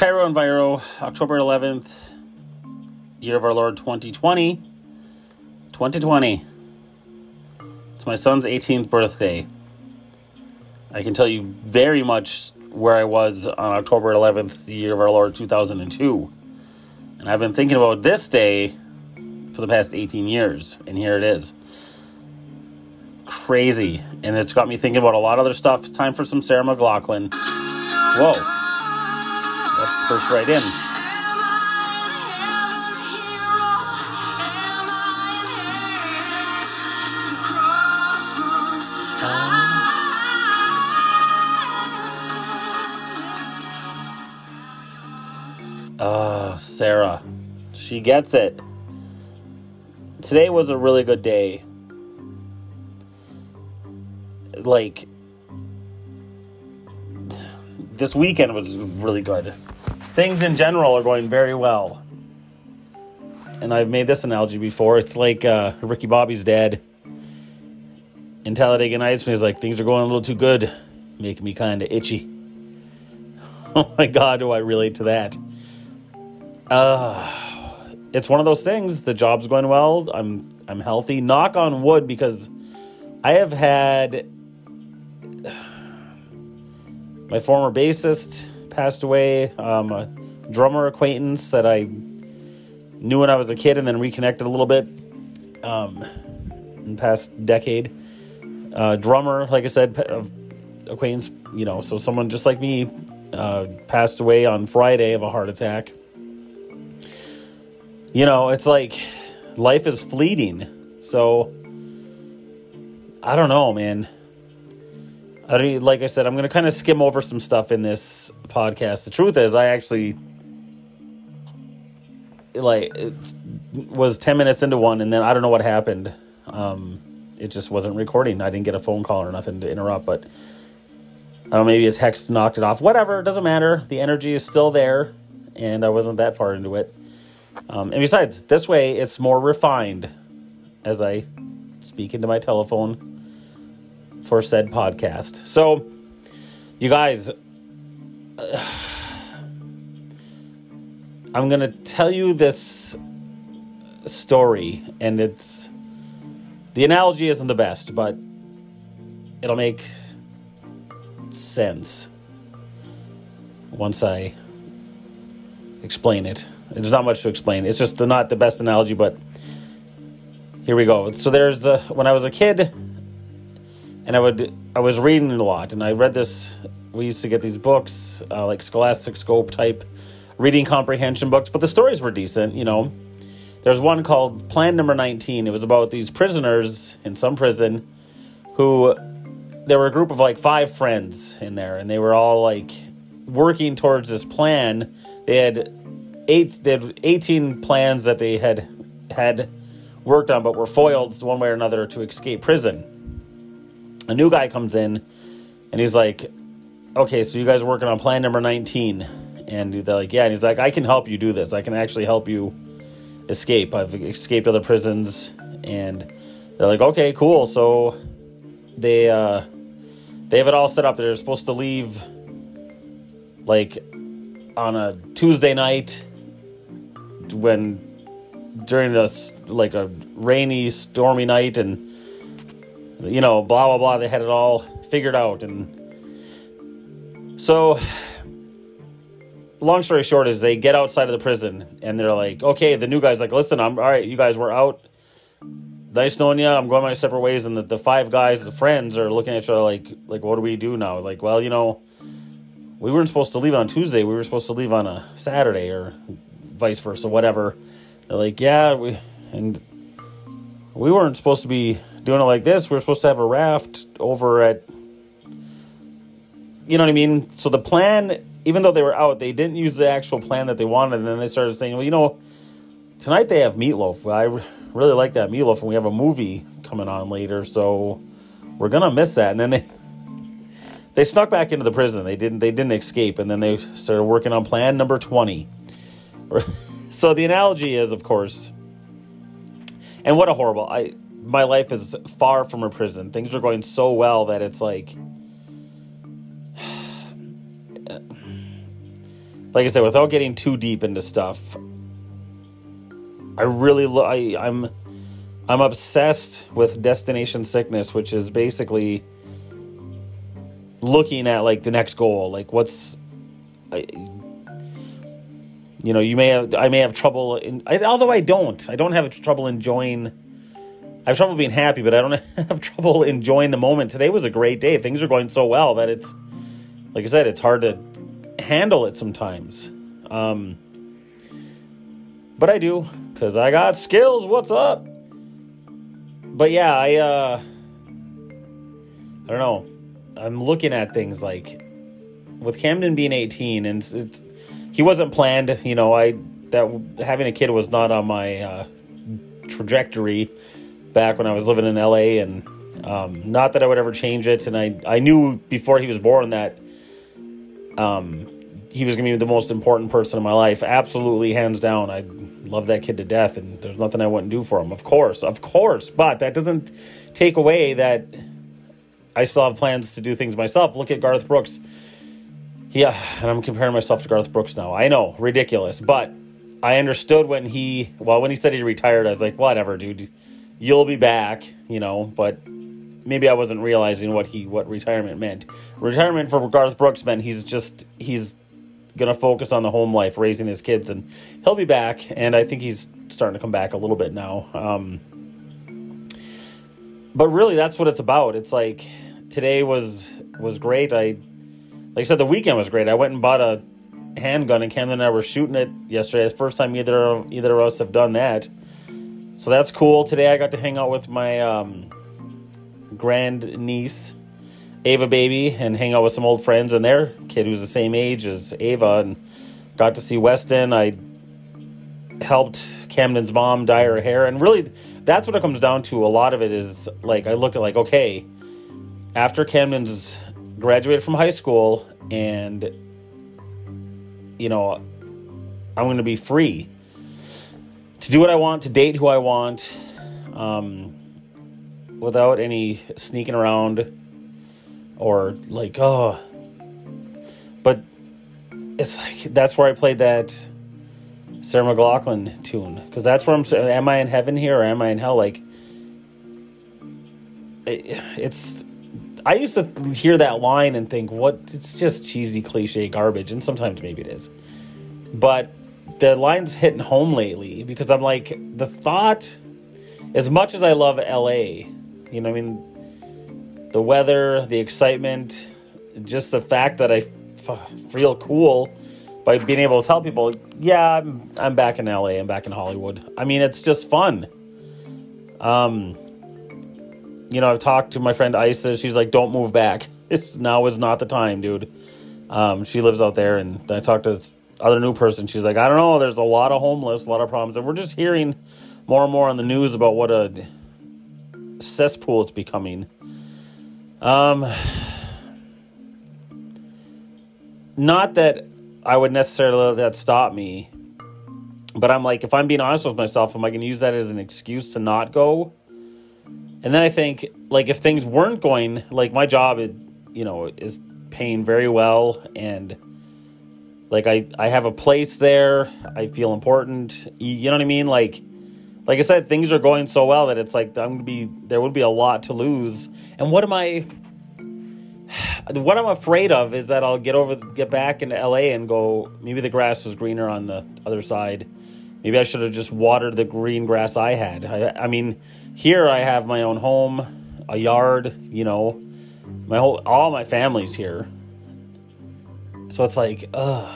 Cairo Enviro, October 11th, year of our Lord 2020. 2020. It's my son's 18th birthday. I can tell you very much where I was on October 11th, the year of our Lord 2002. And I've been thinking about this day for the past 18 years, and here it is. Crazy. And it's got me thinking about a lot of other stuff. Time for some Sarah McLachlan. Whoa. Pushed right in. Ah, Sarah. She gets it. Today was a really good day. Like, this weekend was really good. Things in general are going very well. And I've made this analogy before. It's like uh, Ricky Bobby's dad in Talladega Nights when he's like, things are going a little too good, making me kind of itchy. Oh my God, do I relate to that? Uh, it's one of those things. The job's going well. I'm I'm healthy. Knock on wood, because I have had my former bassist passed away. Um, a drummer acquaintance that I knew when I was a kid and then reconnected a little bit um, in the past decade. Uh, drummer, like I said, acquaintance, you know, so someone just like me uh, passed away on Friday of a heart attack. You know, it's like life is fleeting. So I don't know, man. I don't like I said, I'm going to kind of skim over some stuff in this podcast. The truth is, I actually like it was 10 minutes into one and then I don't know what happened. Um, it just wasn't recording. I didn't get a phone call or nothing to interrupt, but I don't know, maybe a text knocked it off. Whatever, it doesn't matter. The energy is still there, and I wasn't that far into it. Um, and besides, this way it's more refined as I speak into my telephone for said podcast. So, you guys, uh, I'm going to tell you this story, and it's the analogy isn't the best, but it'll make sense once I explain it. There's not much to explain. It's just not the best analogy, but here we go. So there's uh, when I was a kid, and I would I was reading a lot, and I read this. We used to get these books uh, like Scholastic Scope type reading comprehension books, but the stories were decent. You know, there's one called Plan Number 19. It was about these prisoners in some prison who there were a group of like five friends in there, and they were all like working towards this plan. They had eight, they had 18 plans that they had had worked on, but were foiled one way or another to escape prison. A new guy comes in, and he's like, "Okay, so you guys are working on plan number 19." And they're like, "Yeah," and he's like, "I can help you do this. I can actually help you escape. I've escaped other prisons." And they're like, "Okay, cool." So they uh, they have it all set up. They're supposed to leave like on a Tuesday night when during a like a rainy, stormy night, and you know, blah blah blah. They had it all figured out, and so long story short is they get outside of the prison and they're like, okay, the new guy's like, listen, I'm all right. You guys were out. Nice knowing you. I'm going my separate ways, and the, the five guys, the friends, are looking at each other like, like, what do we do now? Like, well, you know, we weren't supposed to leave on Tuesday. We were supposed to leave on a Saturday, or vice versa, whatever. They're like, yeah, we and we weren't supposed to be doing it like this. we're supposed to have a raft over at, you know what I mean. So the plan, even though they were out, they didn't use the actual plan that they wanted, and then they started saying, well, you know, tonight they have meatloaf. I really like that meatloaf, and we have a movie coming on later, so we're gonna miss that. And then they they snuck back into the prison. They didn't they didn't escape, and then they started working on plan number twenty. so the analogy is, of course, and what a horrible I my life is far from a prison. Things are going so well that it's like like I said, without getting too deep into stuff, I really lo- I, I'm I'm obsessed with destination sickness, which is basically looking at like the next goal, like what's I, you know, you may have I may have trouble in I, although I don't. I don't have trouble enjoying I have trouble being happy, but I don't have trouble enjoying the moment. Today was a great day. Things are going so well that it's like I said, it's hard to handle it sometimes. Um, but I do because I got skills. What's up? But yeah, I uh, I don't know. I'm looking at things like with Camden being 18, and it's, it's he wasn't planned. You know, I that having a kid was not on my uh, trajectory back when I was living in LA, and um, not that I would ever change it. And I I knew before he was born that um, he was to be the most important person in my life. Absolutely, hands down. I love that kid to death, and there's nothing I wouldn't do for him. Of course, of course. But that doesn't take away that I still have plans to do things myself. Look at Garth Brooks. Yeah, and I'm comparing myself to Garth Brooks now. I know, ridiculous, but I understood when he, well, when he said he retired, I was like, whatever, dude, you'll be back, you know. But maybe I wasn't realizing what he what retirement meant. Retirement for Garth Brooks meant he's just he's gonna focus on the home life, raising his kids, and he'll be back. And I think he's starting to come back a little bit now. Um, but really, that's what it's about. It's like today was was great. I like I said, the weekend was great. I went and bought a handgun, and Camden and I were shooting it yesterday. It's the first time either either of us have done that. So that's cool. Today I got to hang out with my um, grand niece, Ava Baby, and hang out with some old friends and their kid who's the same age as Ava, and got to see Weston. I helped Camden's mom dye her hair, and really, that's what it comes down to. A lot of it is like I looked at like okay, after Camden's graduated from high school, and you know, I'm going to be free to do what I want, to date who I want. Um, without any sneaking around or like oh but it's like that's where I played that Sarah McLachlan tune because that's where I'm am I in heaven here or am I in hell like it's I used to hear that line and think what it's just cheesy cliche garbage and sometimes maybe it is but the line's hitting home lately because I'm like the thought as much as I love LA you know, I mean, the weather, the excitement, just the fact that I f- feel cool by being able to tell people, yeah, I'm, I'm back in LA, I'm back in Hollywood. I mean, it's just fun. Um, you know, I've talked to my friend Isa. She's like, don't move back. It's now is not the time, dude. Um, she lives out there, and I talked to other new person. She's like, I don't know. There's a lot of homeless, a lot of problems, and we're just hearing more and more on the news about what a cesspool it's becoming. Um, not that I would necessarily let that stop me, but I'm like, if I'm being honest with myself, am I going to use that as an excuse to not go? And then I think, like, if things weren't going, like, my job, it, you know, is paying very well, and like, I I have a place there. I feel important. You know what I mean? Like, like I said, things are going so well that it's like I'm gonna be there would be a lot to lose. And what am I? What I'm afraid of is that I'll get over, get back into LA and go. Maybe the grass was greener on the other side. Maybe I should have just watered the green grass I had. I, I mean, here I have my own home, a yard. You know, my whole all my family's here. So it's like, ugh.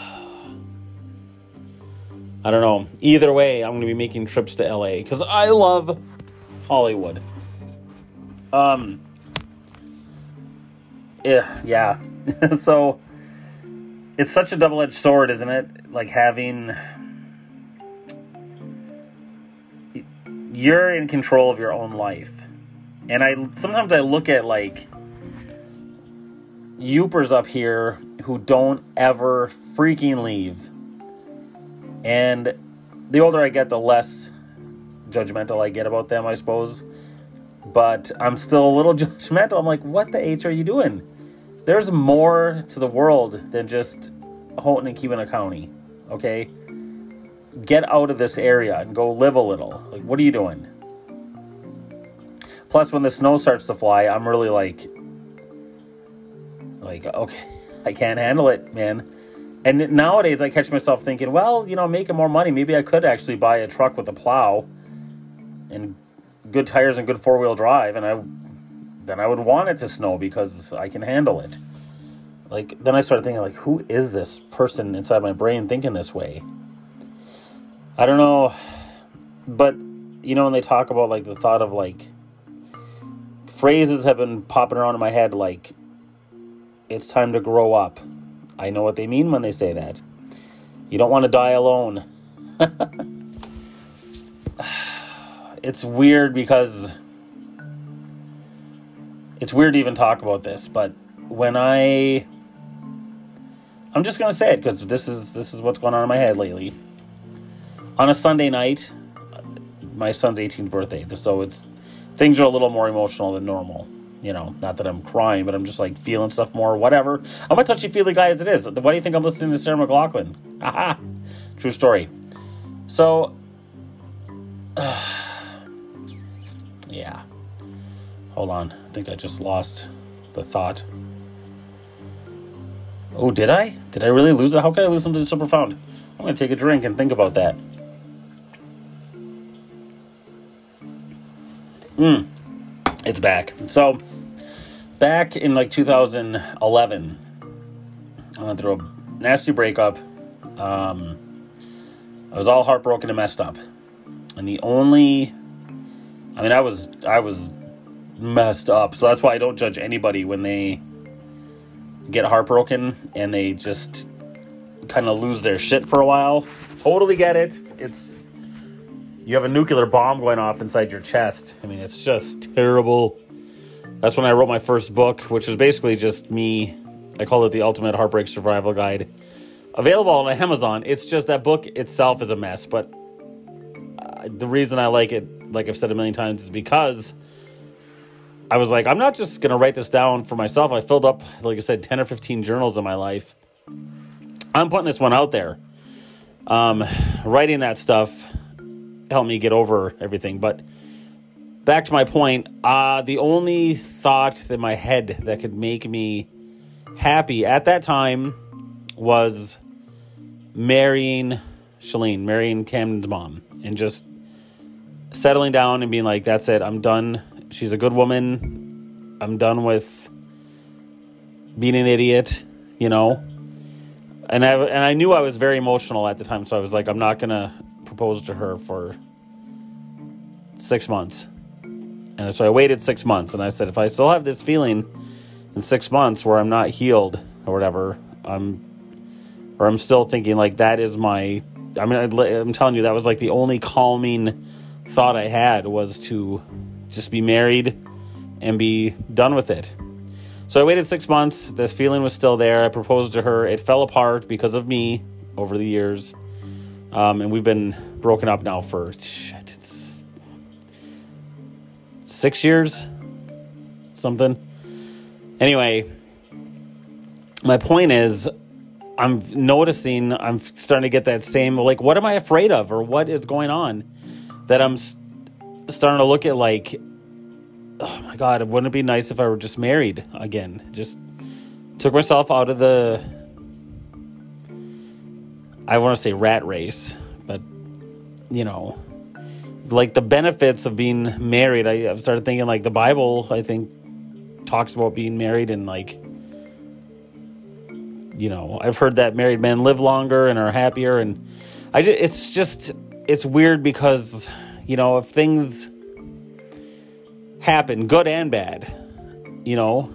I don't know. Either way, I'm going to be making trips to LA because I love Hollywood. Um, yeah, yeah. so it's such a double edged sword, isn't it? Like having. You're in control of your own life. And I sometimes I look at like Yoopers up here who don't ever freaking leave and the older I get, the less judgmental I get about them, I suppose. But I'm still a little judgmental. I'm like, what the H are you doing? There's more to the world than just Houghton and Keweenaw County. Okay? Get out of this area and go live a little. Like, what are you doing? Plus, when the snow starts to fly, I'm really like, like, okay, I can't handle it, man. And nowadays, I catch myself thinking, well, you know, making more money, maybe I could actually buy a truck with a plow and good tires and good four wheel drive, and I then I would want it to snow because I can handle it. Like then I started thinking, like, who is this person inside my brain thinking this way? I don't know, but you know when they talk about like the thought of like phrases have been popping around in my head like it's time to grow up. I know what they mean when they say that. You don't want to die alone. it's weird because it's weird to even talk about this, but when I I'm just gonna say it because this is this is what's going on in my head lately. On a Sunday night, my son's 18th birthday, so it's things are a little more emotional than normal. You know, not that I'm crying, but I'm just like feeling stuff more. Whatever. I'm a touchy feely guy as it is. Why do you think I'm listening to Sarah McLachlan? Aha, true story. So, uh, yeah. Hold on. I think I just lost the thought. Oh, did I? Did I really lose it? How can I lose something so profound? I'm going to take a drink and think about that. Mm. It's back. So, back in like 2011, I went through a nasty breakup. Um, I was all heartbroken and messed up. And the only, I mean, I was, I was messed up. So that's why I don't judge anybody when they get heartbroken and they just kind of lose their shit for a while. Totally get it. It's you have a nuclear bomb going off inside your chest. I mean, it's just terrible. That's when I wrote my first book, which was basically just me. I called it the Ultimate Heartbreak Survival Guide. Available on Amazon. It's just that book itself is a mess, but uh, the reason I like it, like I've said a million times, is because I was like, I'm not just going to write this down for myself. I filled up, like I said, 10 or 15 journals in my life. I'm putting this one out there. Um, writing that stuff helped me get over everything. But back to my point, uh, the only thought in my head that could make me happy at that time was marrying Shalene, marrying Camden's mom, and just settling down and being like, that's it, I'm done she's a good woman. I'm done with being an idiot, you know. And I and I knew I was very emotional at the time, so I was like, I'm not gonna propose to her for six months. And so I waited six months, and I said, if I still have this feeling in six months where I'm not healed or whatever, I'm or I'm still thinking like that is my. I mean, I'm telling you, that was like the only calming thought I had was to just be married and be done with it. So I waited six months. The feeling was still there. I proposed to her. It fell apart because of me over the years. Um, and we've been broken up now for six years, something. Anyway, my point is, I'm noticing I'm starting to get that same like, what am I afraid of, or what is going on that I'm starting to look at like, oh my god, wouldn't it be nice if I were just married again? Just took myself out of the, I want to say rat race, but you know, like the benefits of being married. I, I've started thinking like the Bible, I think, talks about being married and like, you know, I've heard that married men live longer and are happier, and I just, it's just, it's weird because you know, if things happen, good and bad, you know,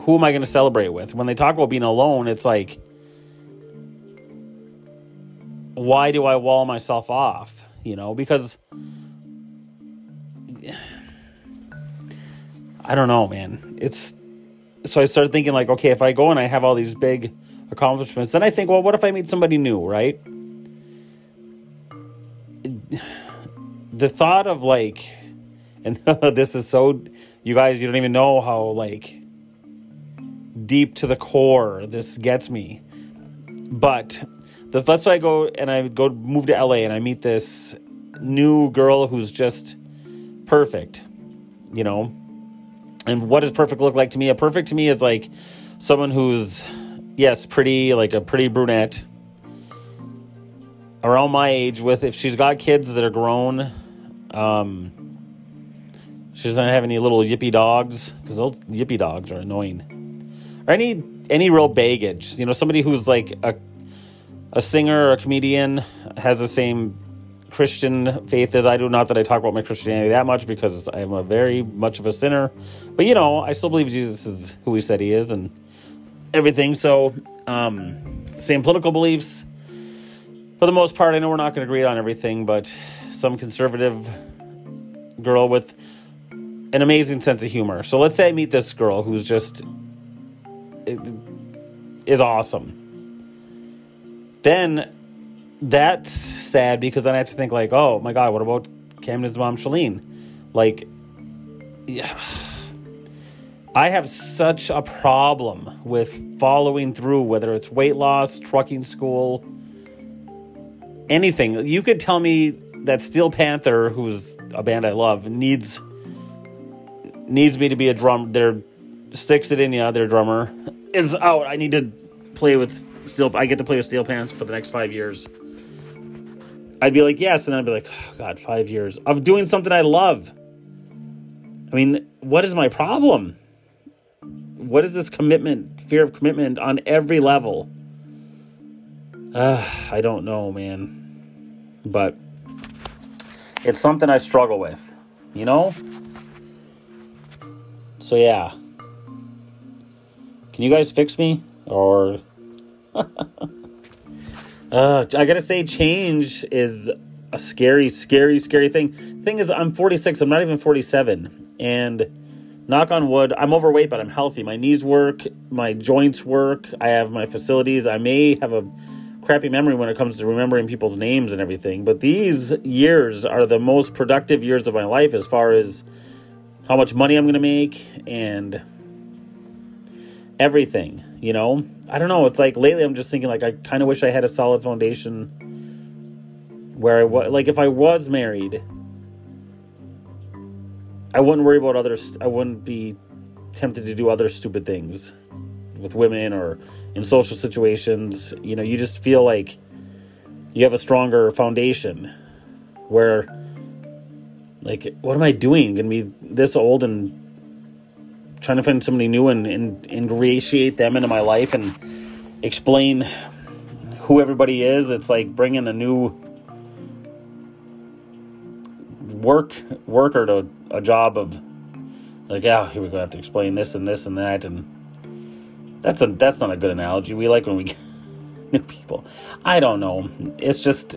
who am I going to celebrate with? When they talk about being alone, it's like, why do I wall myself off? You know, because I don't know, man. It's so I started thinking like, okay, if I go and I have all these big accomplishments, then I think, well, what if I meet somebody new, right? the thought of like, and this is so, you guys, you don't even know how like deep to the core this gets me. but the, let's say I go and I go move to LA and I meet this new girl who's just perfect, you know. And what does perfect look like to me? A perfect to me is like someone who's yes, pretty, like a pretty brunette. Around my age with if she's got kids that are grown um she doesn't have any little yippy dogs because those yippy dogs are annoying. Or any any real baggage. You know somebody who's like a a singer or a comedian has the same Christian faith as I do. Not that I talk about my Christianity that much because I'm a very much of a sinner, but you know, I still believe Jesus is who he said he is and everything. So, um, same political beliefs. For the most part, I know we're not going to agree on everything, but some conservative girl with an amazing sense of humor. So let's say I meet this girl who's just is awesome. Then that's sad because then I have to think like, oh my god, what about Camden's mom, Shalene? Like, yeah. I have such a problem with following through, whether it's weight loss, trucking school, anything. You could tell me that Steel Panther, who's a band I love, needs needs me to be a drum. Their Stix Zadinia, their drummer is out. I need to play with steel. I get to play with Steel Pants for the next five years. I'd be like, yes, and then I'd be like, oh, God, five years of doing something I love. I mean, what is my problem? What is this commitment, fear of commitment on every level? Uh, I don't know, man. But it's something I struggle with, you know? So, yeah. Can you guys fix me? Or. Uh, I gotta say, change is a scary, scary, scary thing. Thing is, I'm 46. I'm not even 47, and knock on wood, I'm overweight, but I'm healthy. My knees work, my joints work. I have my facilities. I may have a crappy memory when it comes to remembering people's names and everything, but these years are the most productive years of my life as far as how much money I'm gonna make and everything. You know, I don't know. It's like lately I'm just thinking like I kind of wish I had a solid foundation where I was like if I was married, I wouldn't worry about others. I wouldn't be tempted to do other stupid things with women or in social situations. You know, you just feel like you have a stronger foundation where like what am I doing? Gonna be this old and trying to find somebody new and, and ingratiate them into my life and explain who everybody is. It's like bringing a new work worker to a job of like, yeah, here we go. I have to explain this and this and that, and that's a that's not a good analogy. We like when we get new people. I don't know. It's just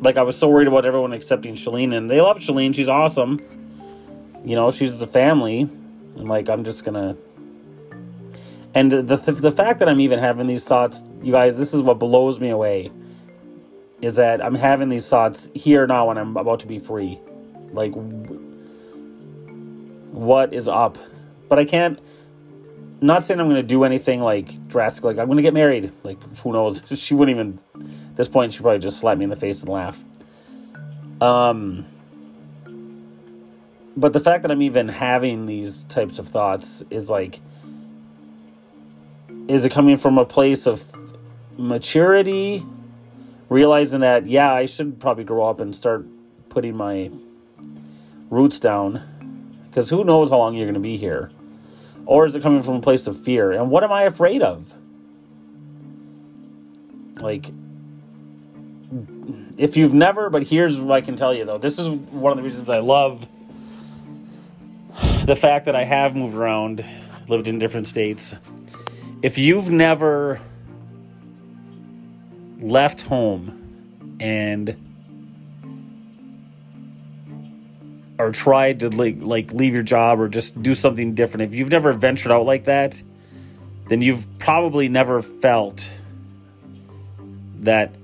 like I was so worried about everyone accepting Shalene, and they love Shalene. She's awesome. You know, she's the family and like I'm just gonna. And the, the the fact that I'm even having these thoughts, you guys, this is what blows me away. Is that I'm having these thoughts here now when I'm about to be free, like what is up? But I can't. Not saying I'm going to do anything like drastic, like I'm going to get married. Like who knows? She wouldn't even. At this point, she probably just slap me in the face and laugh. Um but the fact that I'm even having these types of thoughts is like, is it coming from a place of maturity? Realizing that, yeah, I should probably grow up and start putting my roots down. Because who knows how long you're going to be here? Or is it coming from a place of fear? And what am I afraid of? Like, if you've never, but here's what I can tell you though. This is one of the reasons I love the fact that I have moved around, lived in different states. If you've never left home and or tried to like like leave your job or just do something different, if you've never ventured out like that, then you've probably never felt that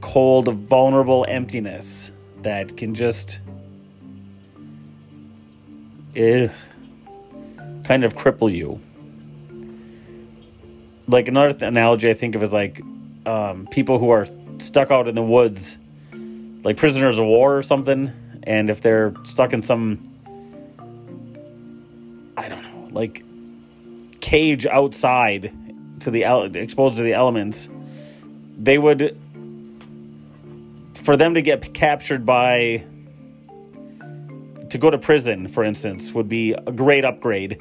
cold, vulnerable emptiness that can just eh, kind of cripple you. like another th- analogy I think of is like um, people who are stuck out in the woods, like prisoners of war or something, and if they're stuck in some, I don't know, like cage outside to the exposed to the elements, they would for them to get captured by to go to prison, for instance, would be a great upgrade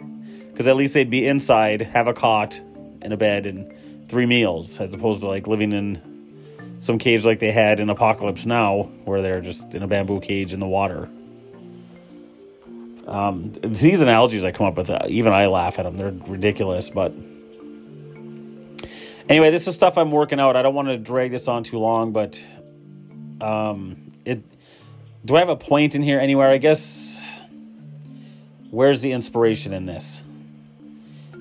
because at least they'd be inside, have a cot and a bed and three meals, as opposed to like living in some cage like they had in Apocalypse Now, where they're just in a bamboo cage in the water. Um, these analogies I come up with, uh, even I laugh at them. They're ridiculous, but anyway, this is stuff I'm working out. I don't want to drag this on too long, but um, it. Do I have a point in here anywhere? I guess. Where's the inspiration in this?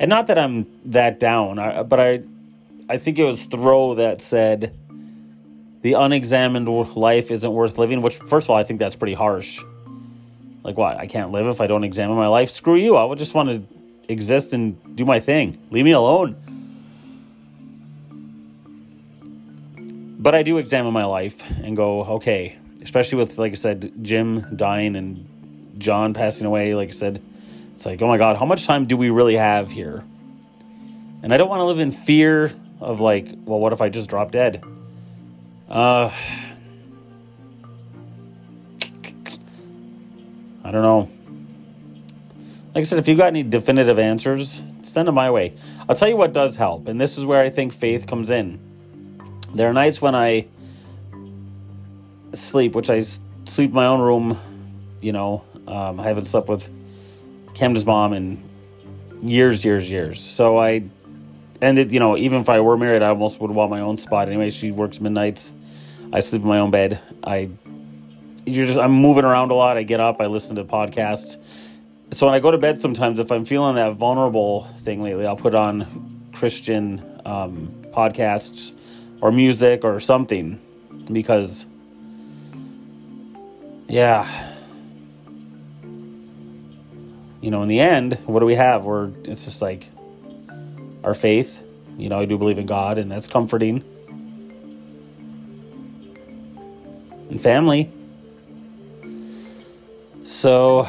And not that I'm that down, but I, I think it was Thoreau that said, "The unexamined life isn't worth living." Which, first of all, I think that's pretty harsh. Like, what? I can't live if I don't examine my life. Screw you! I would just want to exist and do my thing. Leave me alone. But I do examine my life and go, okay, especially with, like I said, Jim dying and John passing away. Like I said, it's like, oh my God, how much time do we really have here? And I don't want to live in fear of, like, well, what if I just drop dead? Uh, I don't know. Like I said, if you got any definitive answers, send them my way. I'll tell you what does help, and this is where I think faith comes in. There are nights when I sleep, which I sleep in my own room. You know, um, I haven't slept with Camden's mom in years, years, years. So I, it, you know, even if I were married, I almost would want my own spot anyway. She works midnights. I sleep in my own bed. I, you're just, I'm moving around a lot. I get up, I listen to podcasts. So when I go to bed, sometimes if I'm feeling that vulnerable thing lately, I'll put on Christian um, podcasts or music or something because yeah. You know in the end what do we have? We're it's just like our faith. You know i do believe in god and that's comforting. And family. So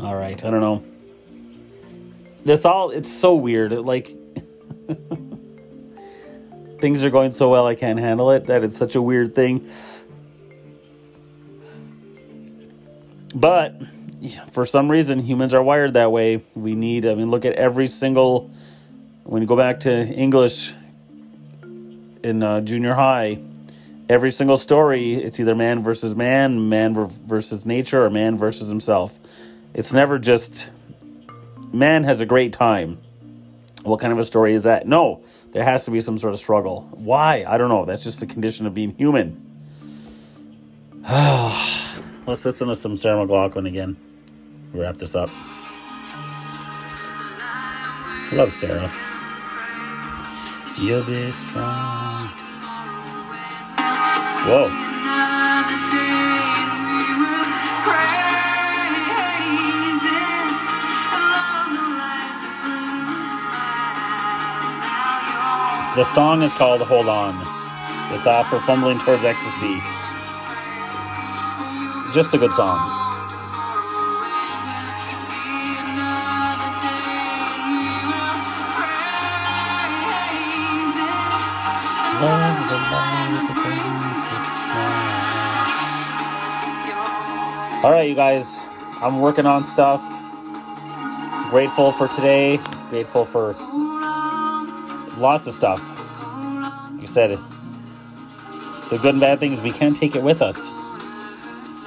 all right i don't know. This all it's so weird. Like things are going so well I can't handle it. That it's such a weird thing. But for some reason, humans are wired that way. We need, I mean, look at every single, when you go back to English in uh, junior high, every single story, it's either man versus man, man versus nature, or man versus himself. It's never just man has a great time. What kind of a story is that? No, there has to be some sort of struggle. Why? I don't know. That's just the condition of being human. Let's listen to some Sarah McLachlan again. Wrap this up. Love Sarah. You'll be strong. Whoa. The song is called Hold On. It's off for Fumbling Towards Ecstasy. Just a good song. All right, you guys. I'm working on stuff. Grateful for today. Grateful for lots of stuff. Like I said, the good and bad things, we can't take it with us.